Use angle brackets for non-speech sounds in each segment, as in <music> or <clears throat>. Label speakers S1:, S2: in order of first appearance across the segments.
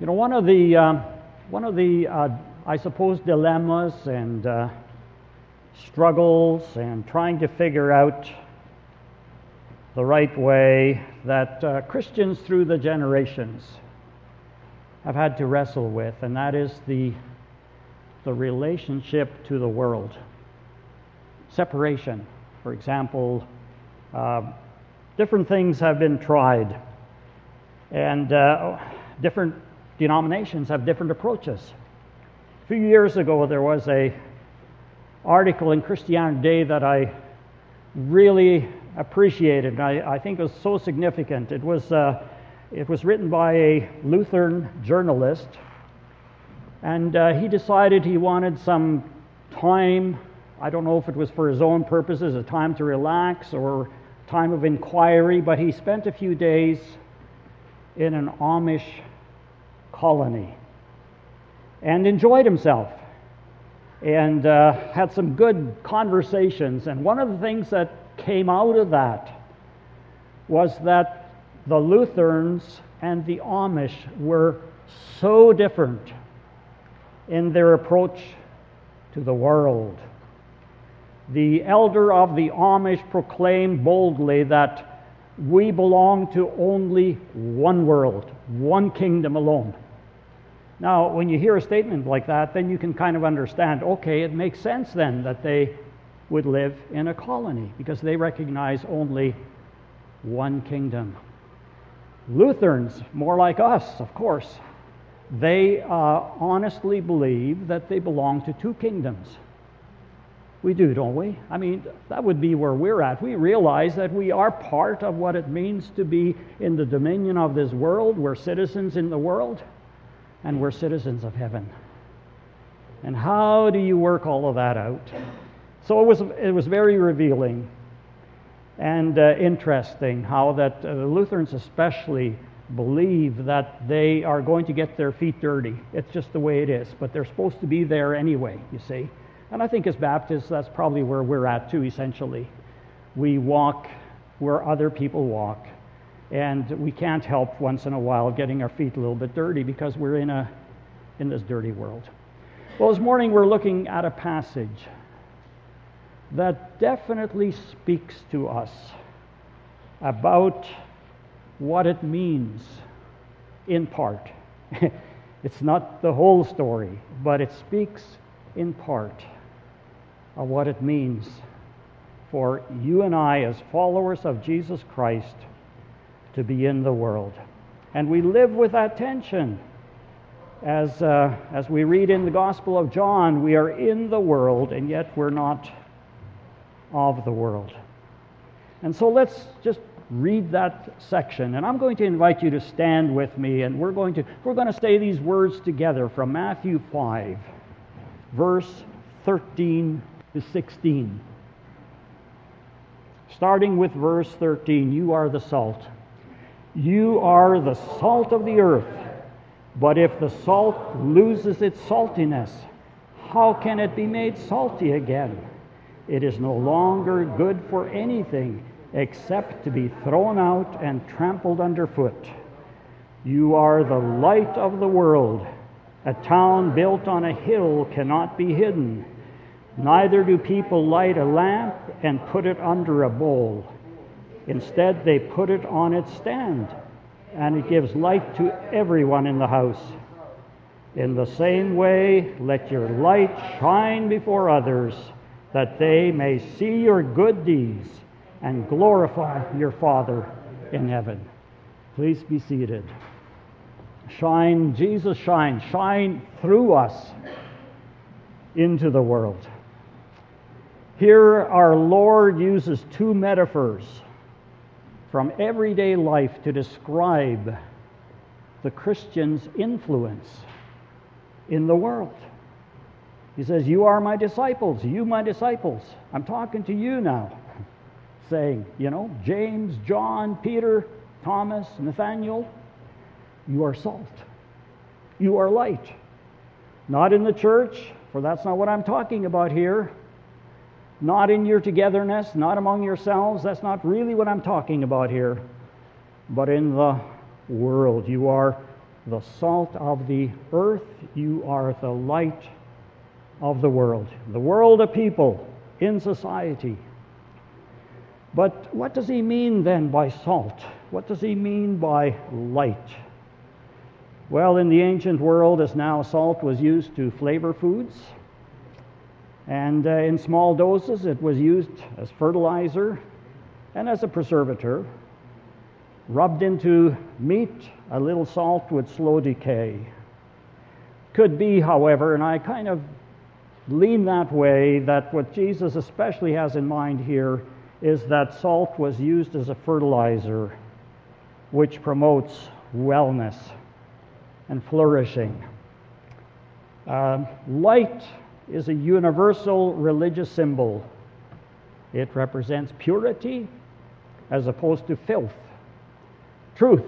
S1: You know, one of the, uh, one of the uh, I suppose, dilemmas and uh, struggles and trying to figure out the right way that uh, Christians through the generations have had to wrestle with, and that is the, the relationship to the world. Separation, for example, uh, different things have been tried, and uh, different denominations have different approaches. A few years ago, there was a article in Christianity Today that I really appreciated. I, I think it was so significant. It was, uh, it was written by a Lutheran journalist, and uh, he decided he wanted some time. I don't know if it was for his own purposes, a time to relax or time of inquiry, but he spent a few days in an Amish colony and enjoyed himself and uh, had some good conversations. And one of the things that came out of that was that the Lutherans and the Amish were so different in their approach to the world. The elder of the Amish proclaimed boldly that we belong to only one world, one kingdom alone. Now, when you hear a statement like that, then you can kind of understand okay, it makes sense then that they would live in a colony because they recognize only one kingdom. Lutherans, more like us, of course, they uh, honestly believe that they belong to two kingdoms. We do, don't we? I mean, that would be where we're at. We realize that we are part of what it means to be in the dominion of this world. We're citizens in the world and we're citizens of heaven. And how do you work all of that out? So it was, it was very revealing and uh, interesting how that uh, the Lutherans especially believe that they are going to get their feet dirty. It's just the way it is, but they're supposed to be there anyway, you see. And I think as Baptists, that's probably where we're at too, essentially. We walk where other people walk. And we can't help once in a while getting our feet a little bit dirty because we're in, a, in this dirty world. Well, this morning we're looking at a passage that definitely speaks to us about what it means in part. <laughs> it's not the whole story, but it speaks in part of what it means for you and I, as followers of Jesus Christ, to be in the world. And we live with that tension. As, uh, as we read in the Gospel of John, we are in the world, and yet we're not of the world. And so let's just read that section. And I'm going to invite you to stand with me, and we're going to, we're going to say these words together from Matthew 5, verse 13 to 16. Starting with verse 13, you are the salt. You are the salt of the earth. But if the salt loses its saltiness, how can it be made salty again? It is no longer good for anything except to be thrown out and trampled underfoot. You are the light of the world. A town built on a hill cannot be hidden. Neither do people light a lamp and put it under a bowl Instead, they put it on its stand, and it gives light to everyone in the house. In the same way, let your light shine before others, that they may see your good deeds and glorify your Father in heaven. Please be seated. Shine, Jesus, shine. Shine through us into the world. Here, our Lord uses two metaphors from everyday life to describe the Christian's influence in the world. He says, You are my disciples, you my disciples. I'm talking to you now, <laughs> saying, you know, James, John, Peter, Thomas, Nathaniel, you are salt. You are light. Not in the church, for that's not what I'm talking about here not in your togetherness, not among yourselves. That's not really what I'm talking about here. But in the world, you are the salt of the earth, you are the light of the world. The world of people in society. But what does he mean then by salt? What does he mean by light? Well, in the ancient world, as now, salt was used to flavor foods. And uh, in small doses, it was used as fertilizer and as a preservative. Rubbed into meat, a little salt would slow decay. Could be, however, and I kind of lean that way, that what Jesus especially has in mind here is that salt was used as a fertilizer which promotes wellness and flourishing. Uh, light is a universal religious symbol. It represents purity as opposed to filth, truth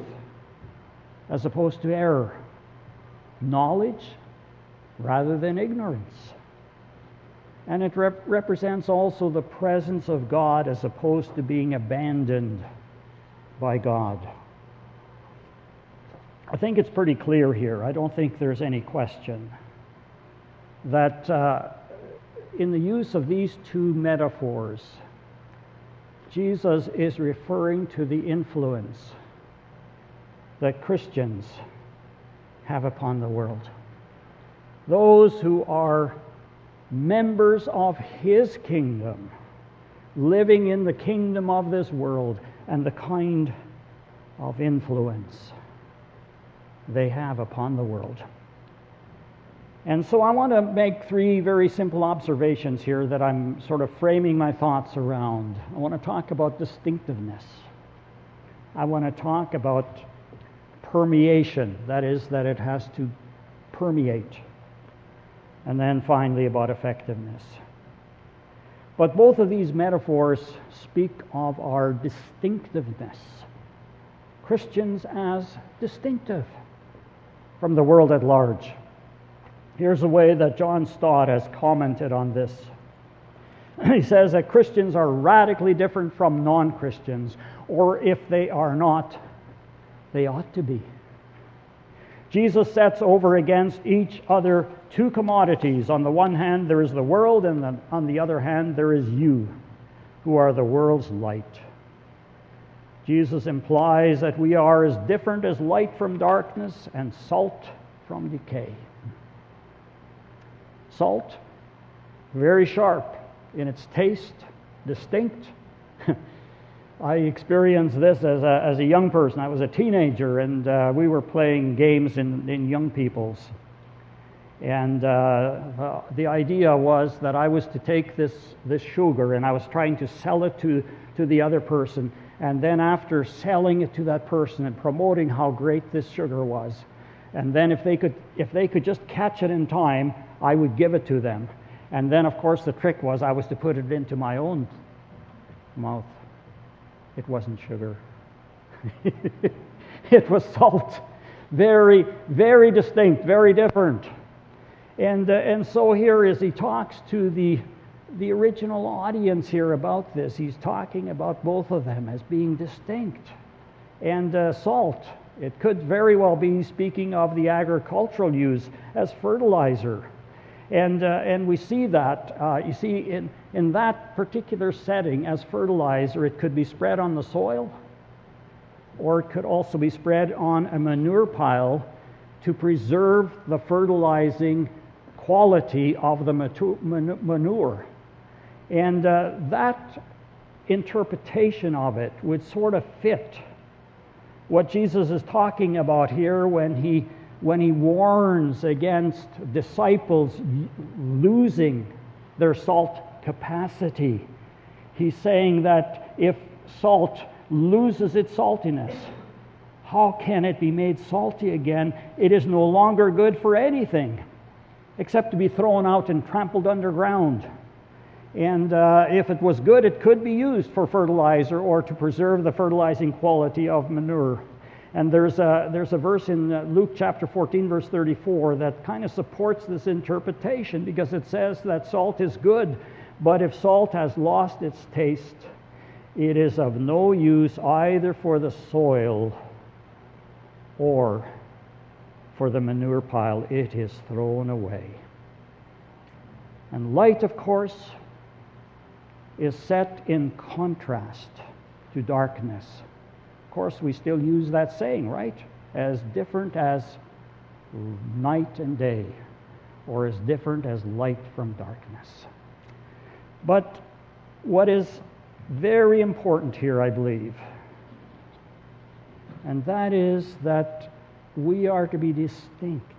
S1: as opposed to error, knowledge rather than ignorance. And it rep- represents also the presence of God as opposed to being abandoned by God. I think it's pretty clear here. I don't think there's any question that uh, in the use of these two metaphors, Jesus is referring to the influence that Christians have upon the world. Those who are members of his kingdom, living in the kingdom of this world, and the kind of influence they have upon the world. And so I want to make three very simple observations here that I'm sort of framing my thoughts around. I want to talk about distinctiveness. I want to talk about permeation, that is, that it has to permeate. And then finally, about effectiveness. But both of these metaphors speak of our distinctiveness. Christians as distinctive from the world at large. Here's a way that John Stott has commented on this. <clears throat> He says that Christians are radically different from non Christians, or if they are not, they ought to be. Jesus sets over against each other two commodities. On the one hand, there is the world, and on the other hand, there is you, who are the world's light. Jesus implies that we are as different as light from darkness and salt from decay. Salt, very sharp in its taste, distinct. <laughs> I experienced this as a, as a young person. I was a teenager, and uh, we were playing games in, in young people's. And uh, the idea was that I was to take this, this sugar and I was trying to sell it to, to the other person and then after selling it to that person and promoting how great this sugar was, and then if they could if they could just catch it in time, I would give it to them. And then of course the trick was I was to put it into my own mouth. It wasn't sugar. <laughs> it was salt. Very, very distinct, very different. And, uh, and so here as he talks to the the original audience here about this. He's talking about both of them as being distinct. And uh, salt, it could very well be speaking of the agricultural use as fertilizer. And, uh, and we see that, uh, you see, in, in that particular setting as fertilizer, it could be spread on the soil, or it could also be spread on a manure pile to preserve the fertilizing quality of the manure. And uh, that interpretation of it would sort of fit what Jesus is talking about here when he, when he warns against disciples losing their salt capacity. He's saying that if salt loses its saltiness, how can it be made salty again? It is no longer good for anything except to be thrown out and trampled underground. And uh, if it was good, it could be used for fertilizer or to preserve the fertilizing quality of manure. And there's a, there's a verse in uh, Luke chapter 14, verse 34, that kind of supports this interpretation because it says that salt is good, but if salt has lost its taste, it is of no use either for the soil or for the manure pile, it is thrown away. And light, of course, is set in contrast to darkness. Of course, we still use that saying, right? As different as night and day, or as different as light from darkness. But what is very important here, I believe, and that is that we are to be distinct,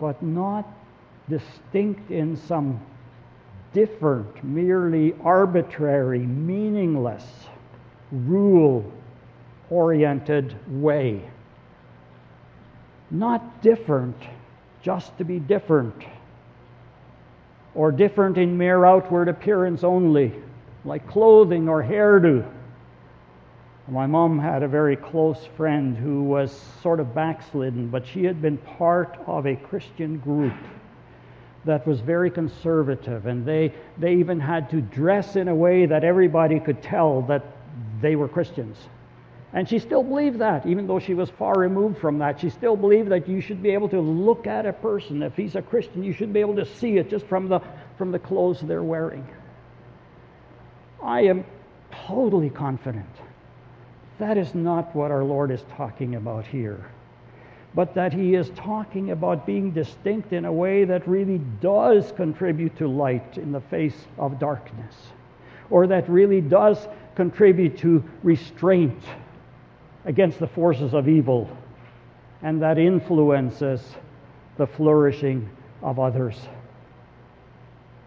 S1: but not distinct in some different, merely arbitrary, meaningless, rule oriented way. Not different just to be different, or different in mere outward appearance only, like clothing or hairdo. My mom had a very close friend who was sort of backslidden, but she had been part of a Christian group that was very conservative, and they, they even had to dress in a way that everybody could tell that they were Christians. And she still believed that, even though she was far removed from that. She still believed that you should be able to look at a person. If he's a Christian, you should be able to see it just from the, from the clothes they're wearing. I am totally confident that is not what our Lord is talking about here. But that he is talking about being distinct in a way that really does contribute to light in the face of darkness, or that really does contribute to restraint against the forces of evil, and that influences the flourishing of others.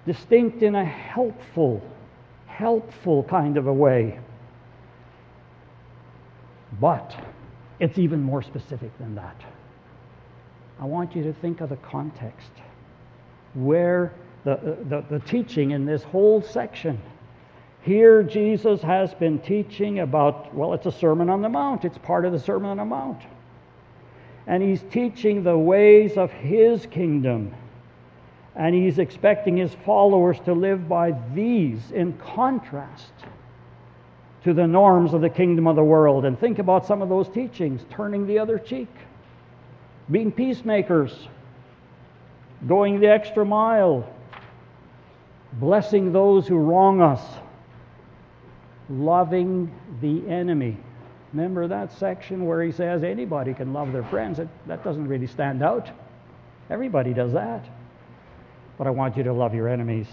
S1: Distinct in a helpful, helpful kind of a way but it's even more specific than that. I want you to think of the context where the, uh, the, the, teaching in this whole section. Here, Jesus has been teaching about, well, it's a Sermon on the Mount. It's part of the Sermon on the Mount. And he's teaching the ways of his kingdom. And he's expecting his followers to live by these in contrast to the norms of the kingdom of the world and think about some of those teachings turning the other cheek, being peacemakers, going the extra mile, blessing those who wrong us, loving the enemy. Remember that section where he says anybody can love their friends? It, that doesn't really stand out. Everybody does that. But I want you to love your enemies.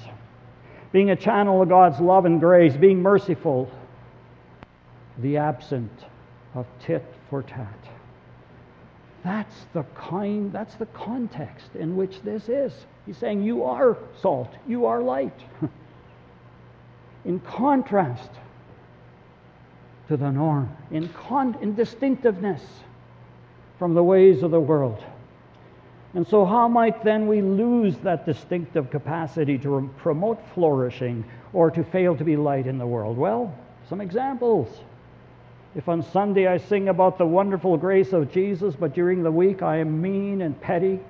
S1: Being a channel of God's love and grace, being merciful, the absent of tit for tat. That's the kind, that's the context in which this is. He's saying you are salt, you are light. <laughs> in contrast to the norm, in, con- in distinctiveness from the ways of the world. And so, how might then we lose that distinctive capacity to promote flourishing or to fail to be light in the world? Well, some examples. If on Sunday I sing about the wonderful grace of Jesus, but during the week I am mean and petty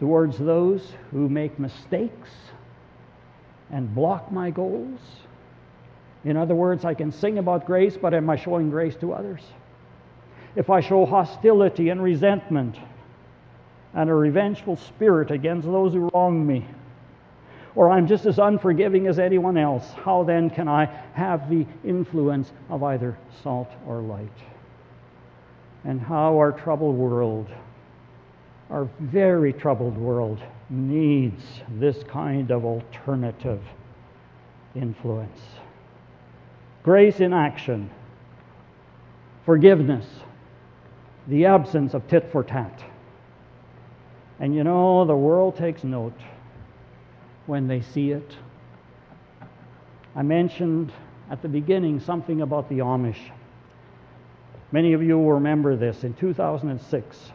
S1: towards those who make mistakes and block my goals. In other words, I can sing about grace, but am I showing grace to others? If I show hostility and resentment and a revengeful spirit against those who wrong me, or I'm just as unforgiving as anyone else, how then can I have the influence of either salt or light? And how our troubled world, our very troubled world, needs this kind of alternative influence. Grace in action, forgiveness, the absence of tit for tat. And you know, the world takes note when they see it. I mentioned at the beginning something about the Amish. Many of you will remember this. In 2006,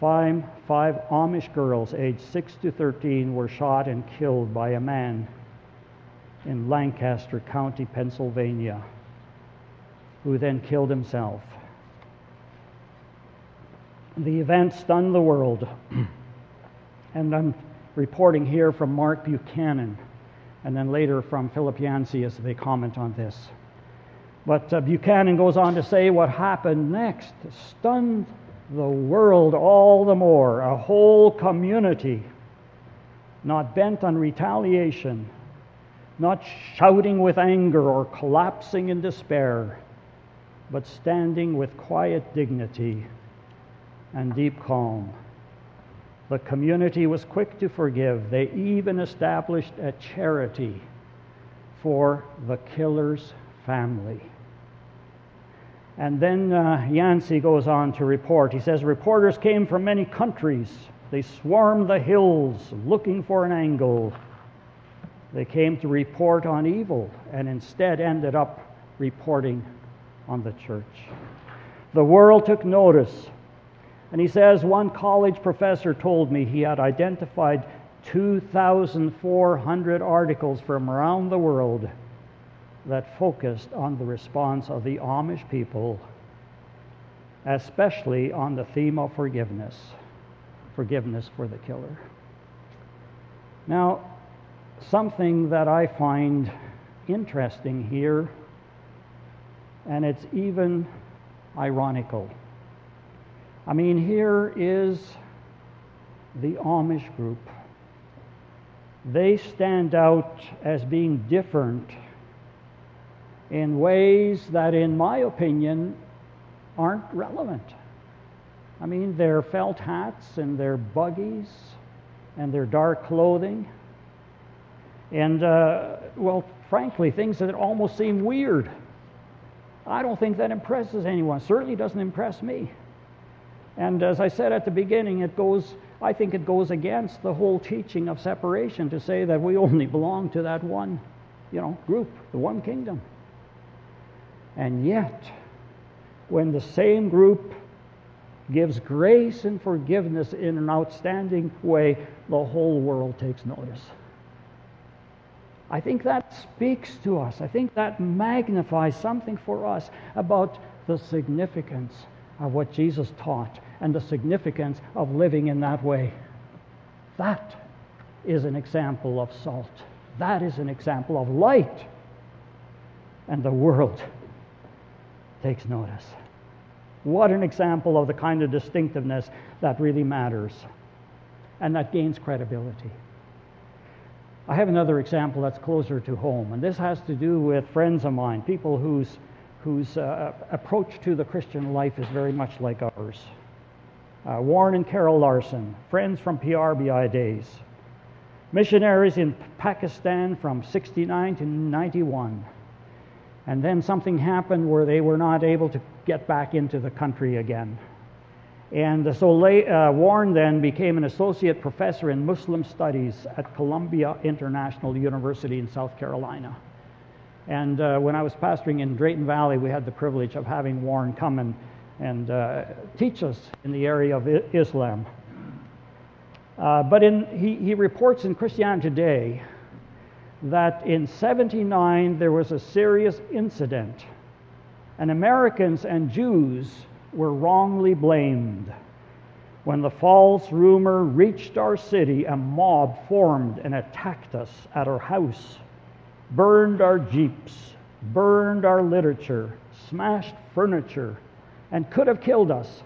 S1: five, five Amish girls aged 6 to 13 were shot and killed by a man in Lancaster County, Pennsylvania, who then killed himself. The event stunned the world. <clears throat> and I'm reporting here from Mark Buchanan, and then later from Philip Yancey as they comment on this. But uh, Buchanan goes on to say what happened next stunned the world all the more, a whole community, not bent on retaliation, not shouting with anger or collapsing in despair, but standing with quiet dignity and deep calm. The community was quick to forgive. They even established a charity for the killer's family. And then uh, Yancey goes on to report. He says reporters came from many countries. They swarmed the hills looking for an angle. They came to report on evil and instead ended up reporting on the church. The world took notice. And he says one college professor told me he had identified 2,400 articles from around the world that focused on the response of the Amish people, especially on the theme of forgiveness forgiveness for the killer. Now, something that I find interesting here, and it's even ironical. I mean, here is the Amish group. They stand out as being different in ways that, in my opinion, aren't relevant. I mean, their felt hats and their buggies and their dark clothing. And, uh, well, frankly, things that almost seem weird. I don't think that impresses anyone. Certainly doesn't impress me. And as I said at the beginning, it goes, I think it goes against the whole teaching of separation to say that we only belong to that one, you know, group, the one kingdom. And yet, when the same group gives grace and forgiveness in an outstanding way, the whole world takes notice. I think that speaks to us. I think that magnifies something for us about the significance of what Jesus taught and the significance of living in that way. That is an example of salt. That is an example of light. And the world takes notice. What an example of the kind of distinctiveness that really matters and that gains credibility. I have another example that's closer to home, and this has to do with friends of mine, people whose, whose uh, approach to the Christian life is very much like ours. Uh, Warren and Carol Larson, friends from PRBI days, missionaries in Pakistan from 69 to 91. And then something happened where they were not able to get back into the country again. And so uh, Warren then became an associate professor in Muslim studies at Columbia International University in South Carolina. And uh, when I was pastoring in Drayton Valley, we had the privilege of having Warren come and, and uh, teach us in the area of Islam. Uh, but in, he, he reports in Christianity Today that in 79 there was a serious incident, and Americans and Jews were wrongly blamed. When the false rumor reached our city, a mob formed and attacked us at our house, burned our jeeps, burned our literature, smashed furniture, and could have killed us,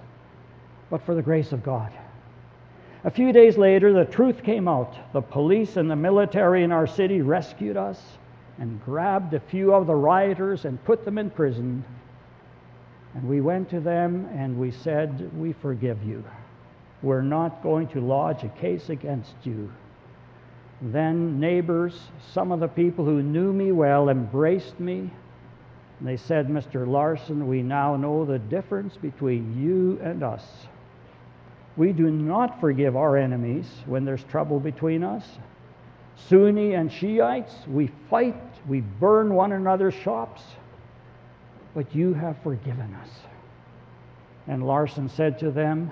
S1: but for the grace of God. A few days later, the truth came out. The police and the military in our city rescued us and grabbed a few of the rioters and put them in prison. And we went to them and we said, We forgive you. We're not going to lodge a case against you. Then neighbors, some of the people who knew me well, embraced me. They said, Mr. Larson, we now know the difference between you and us. We do not forgive our enemies when there's trouble between us. Sunni and Shiites, we fight, we burn one another's shops, but you have forgiven us. And Larson said to them,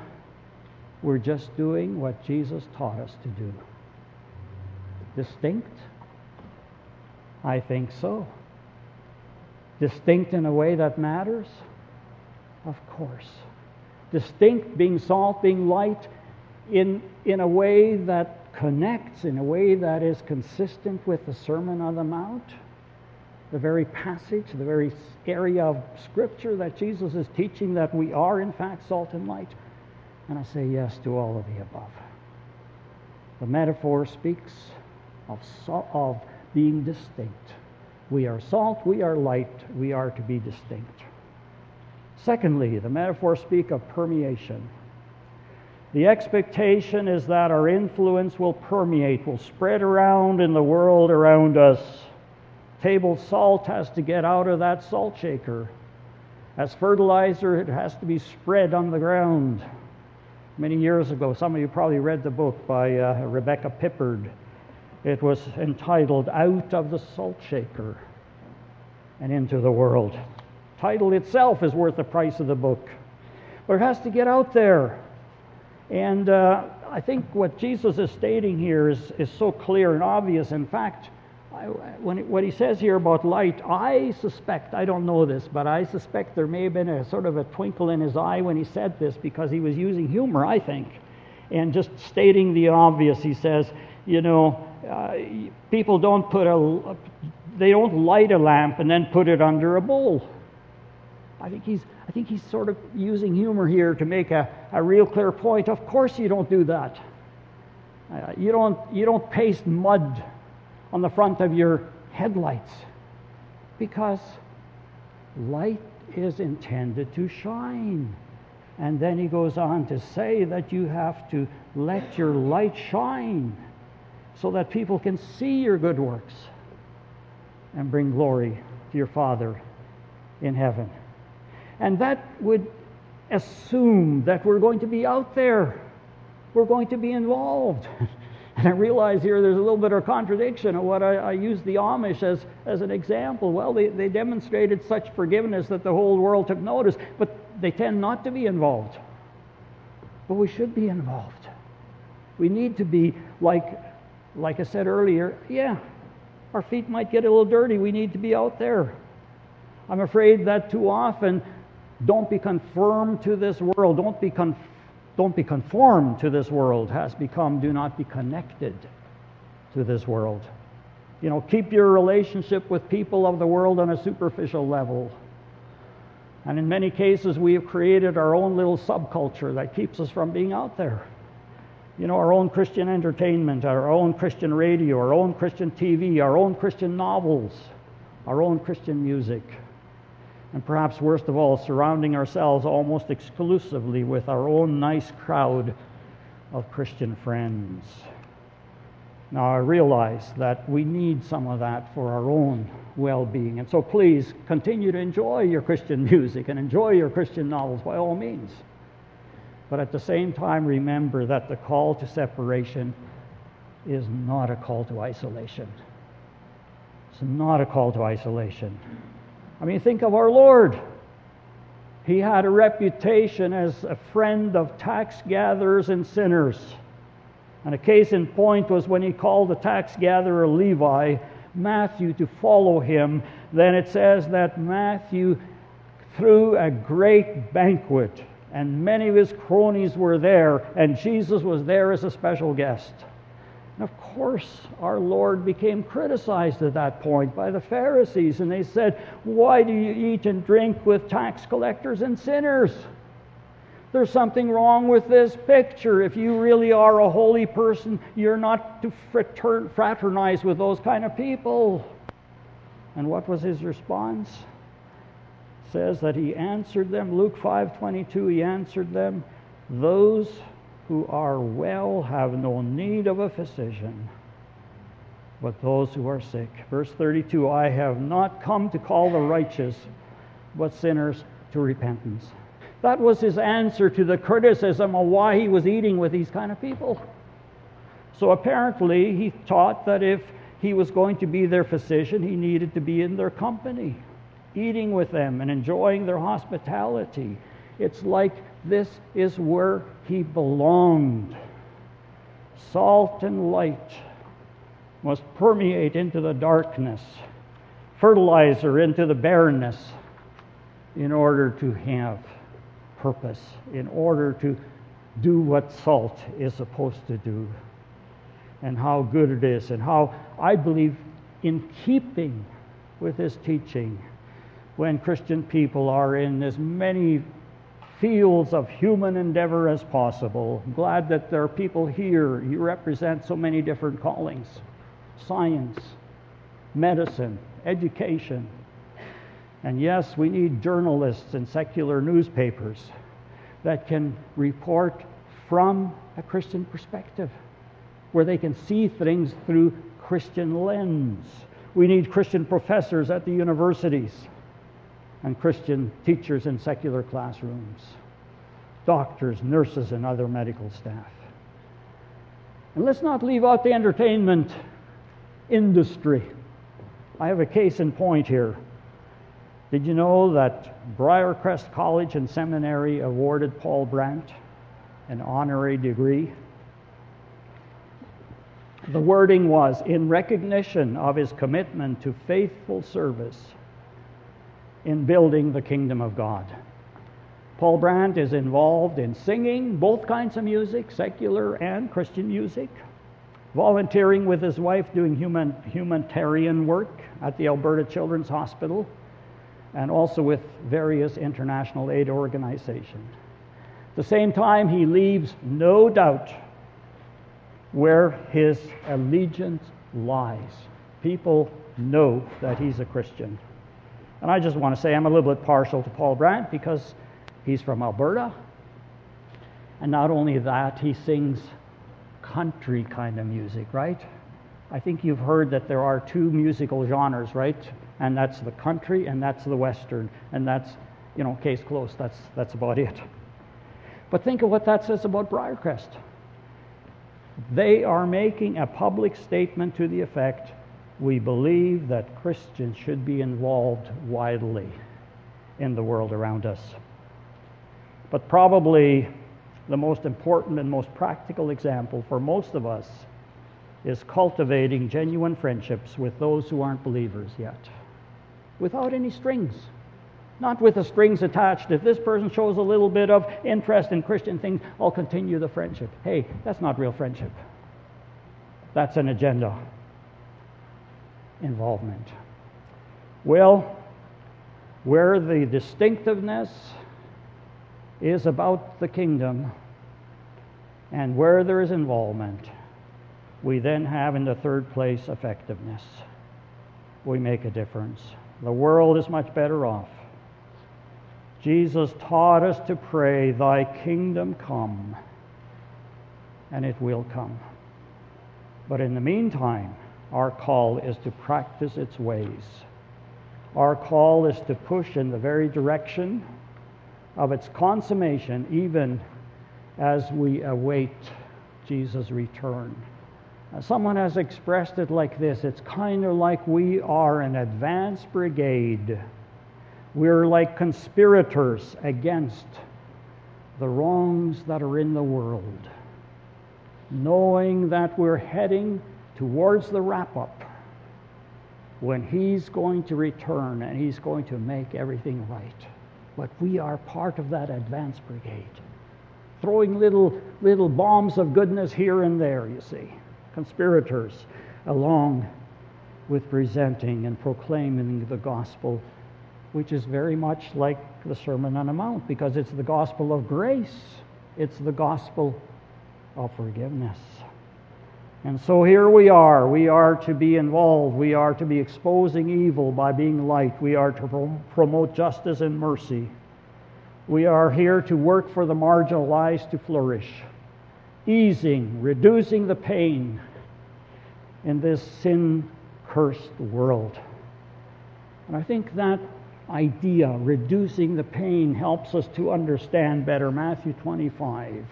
S1: We're just doing what Jesus taught us to do. Distinct? I think so. Distinct in a way that matters? Of course distinct, being salt, being light, in, in a way that connects, in a way that is consistent with the Sermon on the Mount, the very passage, the very area of Scripture that Jesus is teaching that we are, in fact, salt and light. And I say yes to all of the above. The metaphor speaks of, of being distinct. We are salt, we are light, we are to be distinct. Secondly, the metaphors speak of permeation. The expectation is that our influence will permeate, will spread around in the world around us. Table salt has to get out of that salt shaker. As fertilizer, it has to be spread on the ground. Many years ago, some of you probably read the book by uh, Rebecca Pippert. It was entitled Out of the Salt Shaker and Into the World. Title itself is worth the price of the book. But it has to get out there. And uh, I think what Jesus is stating here is, is so clear and obvious. In fact, I, when it, what he says here about light, I suspect, I don't know this, but I suspect there may have been a sort of a twinkle in his eye when he said this because he was using humor, I think. And just stating the obvious, he says, you know, uh, people don't put a, they don't light a lamp and then put it under a bowl. I think he's, I think he's sort of using humor here to make a, a real clear point. Of course, you don't do that. Uh, you, don't, you don't paste mud on the front of your headlights because light is intended to shine. And then he goes on to say that you have to let your light shine so that people can see your good works and bring glory to your Father in heaven. And that would assume that we're going to be out there, we're going to be involved. <laughs> and I realize here there's a little bit of contradiction of what I, I use the Amish as, as an example. Well, they, they demonstrated such forgiveness that the whole world took notice, but they tend not to be involved. But we should be involved. We need to be like, like I said earlier, yeah, our feet might get a little dirty. We need to be out there. I'm afraid that too often don't be conformed to this world. Don't be, con- don't be conformed to this world has become do not be connected to this world. You know, keep your relationship with people of the world on a superficial level. And in many cases, we have created our own little subculture that keeps us from being out there. You know, our own Christian entertainment, our own Christian radio, our own Christian TV, our own Christian novels, our own Christian music and perhaps worst of all, surrounding ourselves almost exclusively with our own nice crowd of Christian friends. Now, I realize that we need some of that for our own well being. And so please continue to enjoy your Christian <laughs> music and enjoy your Christian novels by all means. But at the same time, remember that the call to separation is not a call to isolation. It's not a call to isolation. I mean, think of our Lord. He had a reputation as a friend of tax gatherers and sinners. And a case in point was when he called the tax gatherer Levi, Matthew, to follow him. Then it says that Matthew threw a great banquet, and many of his cronies were there, and Jesus was there as a special guest. And of course, our Lord became criticized at that point by the Pharisees, and they said, Why do you eat and drink with tax collectors and sinners? There's something wrong with this picture. If you really are a holy person, you're not to fraternize with those kind of people. And what was his response? Says that he answered them, Luke 5:22, he answered them, those who are well have no need of a physician, but those who are sick. Verse 32 I have not come to call the righteous, but sinners to repentance. That was his answer to the criticism of why he was eating with these kind of people. So apparently, he taught that if he was going to be their physician, he needed to be in their company, eating with them and enjoying their hospitality. It's like this is where he belonged. Salt and light must permeate into the darkness, fertilizer into the barrenness, in order to have purpose, in order to do what salt is supposed to do, and how good it is, and how I believe in keeping with his teaching when Christian people are in as many fields of human endeavor as possible. I'm glad that there are people here. You represent so many different callings science, medicine, education. And yes, we need journalists and secular newspapers that can report from a Christian perspective, where they can see things through Christian lens. We need Christian professors at the universities and Christian teachers in secular classrooms, doctors, nurses, and other medical staff. And let's not leave out the entertainment industry. I have a case in point here. Did you know that Briarcrest College and Seminary awarded Paul Brandt an honorary degree? The wording was in recognition of his commitment to faithful service in building the kingdom of God. Paul Brandt is involved in singing both kinds of music, secular and Christian music, volunteering with his wife doing human, humanitarian work at the Alberta Children's Hospital, and also with various international aid organizations. At the same time, he leaves no doubt where his allegiance lies. People know that he's a Christian. And I just want to say I'm a little bit partial to Paul Brandt because he's from Alberta. And not only that, he sings country kind of music, right? I think you've heard that there are two musical genres, right? And that's the country and that's the western. And that's, you know, case closed. That's, that's about it. But think of what that says about Briarcrest. They are making a public statement to the effect we believe that Christians should be involved widely in the world around us. But probably the most important and most practical example for most of us is cultivating genuine friendships with those who aren't believers yet, without any strings. Not with the strings attached. If this person shows a little bit of interest in Christian things, I'll continue the friendship. Hey, that's not real friendship. That's an agenda involvement. Well, where the distinctiveness is about the kingdom and where there is involvement, we then have in the third place effectiveness. We make a difference. The world is much better off. Jesus taught us to pray, Thy kingdom come, and it will come. But in the meantime, our call is to practice its ways. Our call is to push in the very direction of its consummation, even as we await Jesus' return. Someone has expressed it like this it's kind of like we are an advance brigade. We're like conspirators against the wrongs that are in the world, knowing that we're heading towards the wrap up when he's going to return and he's going to make everything right. But we are part of that advance brigade, throwing little, little bombs of goodness here and there, you see, conspirators, along with presenting and proclaiming the gospel, which is very much like the Sermon on the Mount, because it's the gospel of grace, it's the gospel of forgiveness. And so here we are. We are to be involved. We are to be exposing evil by being light. We are to promote justice and mercy. We are here to work for the marginalized to flourish, easing, reducing the pain in this sin cursed world. And I think that idea, reducing the pain, helps us to understand better Matthew 25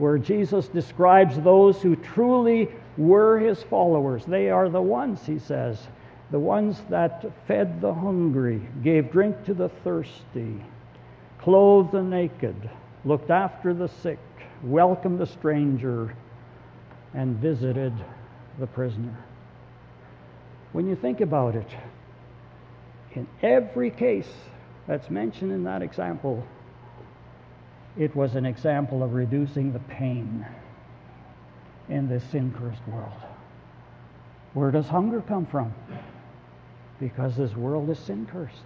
S1: where Jesus describes those who truly were his followers. They are the ones, he says, the ones that fed the hungry, gave drink to the thirsty, clothed the naked, looked after the sick, welcomed the stranger, and visited the prisoner. When you think about it, in every case that's mentioned in that example, it was an example of reducing the pain in this sin cursed world. Where does hunger come from? Because this world is sin cursed.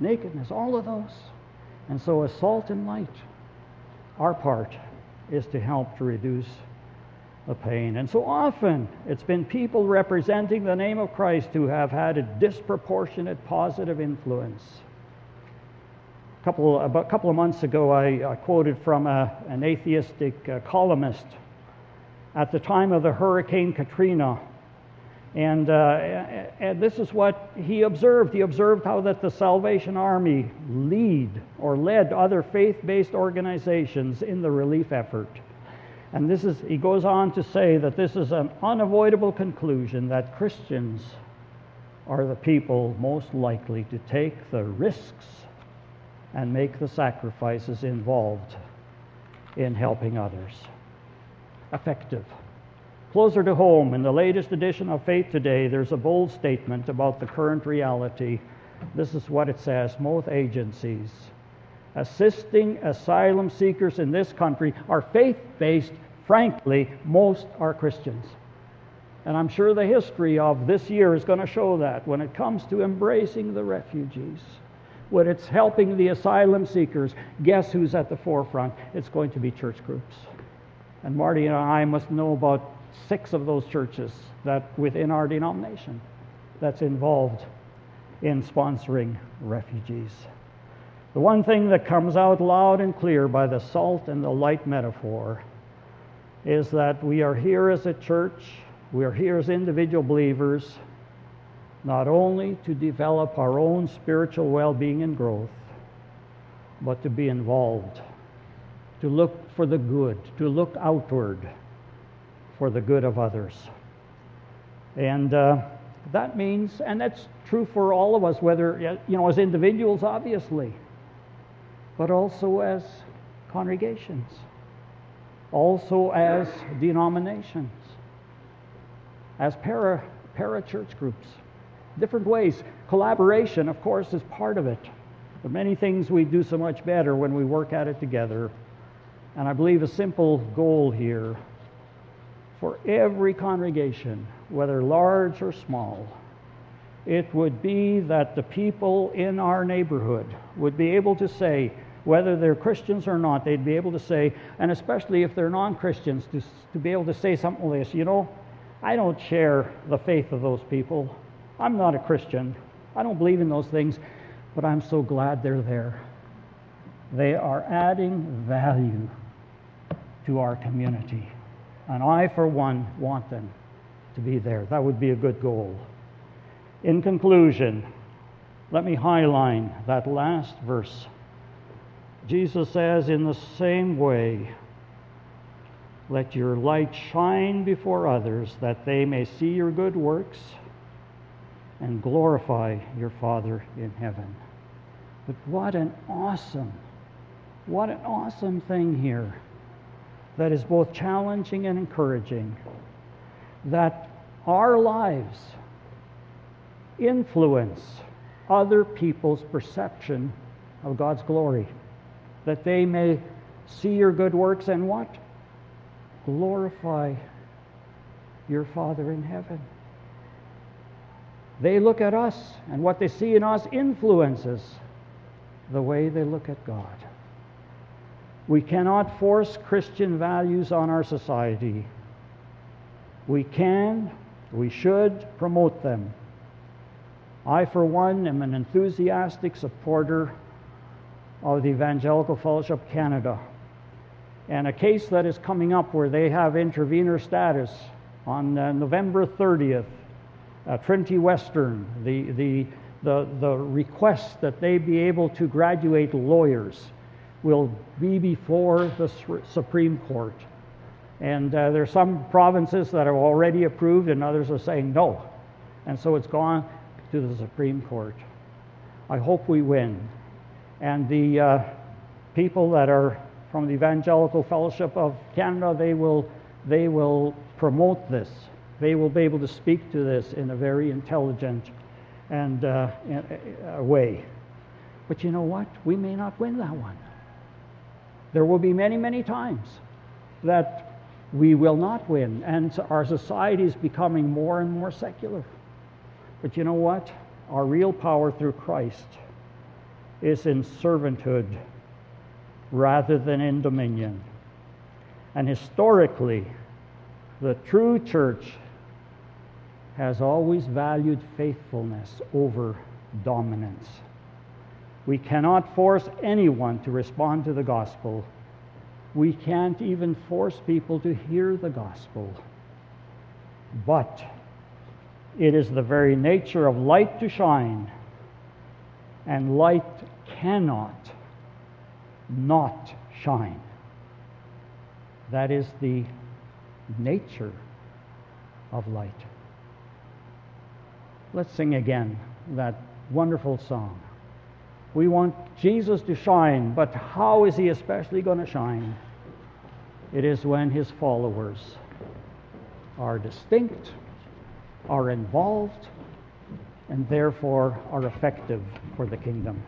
S1: Nakedness, all of those. And so, as salt and light, our part is to help to reduce the pain. And so often it's been people representing the name of Christ who have had a disproportionate positive influence. A couple, about a couple of months ago, I, I quoted from a, an atheistic uh, columnist at the time of the Hurricane Katrina and, uh, and this is what he observed. He observed how that the Salvation Army lead or led other faith-based organizations in the relief effort. And this is, he goes on to say that this is an unavoidable conclusion that Christians are the people most likely to take the risks and make the sacrifices involved in helping others. Effective. Closer to home, in the latest edition of Faith Today, there's a bold statement about the current reality. This is what it says Most agencies assisting asylum seekers in this country are faith based. Frankly, most are Christians. And I'm sure the history of this year is going to show that when it comes to embracing the refugees, when it's helping the asylum seekers, guess who's at the forefront? It's going to be church groups. And Marty and I must know about six of those churches that within our denomination that's involved in sponsoring refugees. The one thing that comes out loud and clear by the salt and the light metaphor is that we are here as a church, we are here as individual believers, not only to develop our own spiritual well being and growth, but to be involved, to look for the good, to look outward for the good of others. And uh, that means, and that's true for all of us, whether, you know, as individuals, obviously, but also as congregations, also as denominations, as para, para church groups. Different ways. Collaboration, of course, is part of it. There are many things we do so much better when we work at it together. And I believe a simple goal here for every congregation, whether large or small, it would be that the people in our neighborhood would be able to say, whether they're Christians or not, they'd be able to say, and especially if they're non Christians, to, to be able to say something like this you know, I don't share the faith of those people. I'm not a Christian. I don't believe in those things, but I'm so glad they're there. They are adding value to our community. And I, for one, want them to be there. That would be a good goal. In conclusion, let me highlight that last verse. Jesus says, In the same way, let your light shine before others, that they may see your good works and glorify your Father in heaven. But what an awesome, what an awesome thing here that is both challenging and encouraging. That our lives influence other people's perception of God's glory. That they may see your good works and what? Glorify your Father in heaven. They look at us, and what they see in us influences the way they look at God. We cannot force Christian values on our society. We can, we should promote them. I, for one, am an enthusiastic supporter of the Evangelical Fellowship Canada. And a case that is coming up where they have intervenor status on uh, November 30th, uh, Trinity Western, the, the, the, the request that they be able to graduate lawyers will be before the Supreme Court. And uh, there are some provinces that are already approved, and others are saying no. And so it's gone to the Supreme Court. I hope we win. And the uh, people that are from the Evangelical Fellowship of Canada, they will, they will promote this. They will be able to speak to this in a very intelligent and uh, way. But you know what? We may not win that one. There will be many, many times that we will not win, and our society is becoming more and more secular. But you know what? Our real power through Christ is in servanthood rather than in dominion. And historically, the true church has always valued faithfulness over dominance. We cannot force anyone to respond to the gospel. We can't even force people to hear the gospel. But it is the very nature of light to shine, and light cannot not shine. That is the nature of light. Let's sing again that wonderful song. We want Jesus to shine, but how is he especially going to shine? It is when his followers are distinct, are involved, and therefore are effective for the kingdom.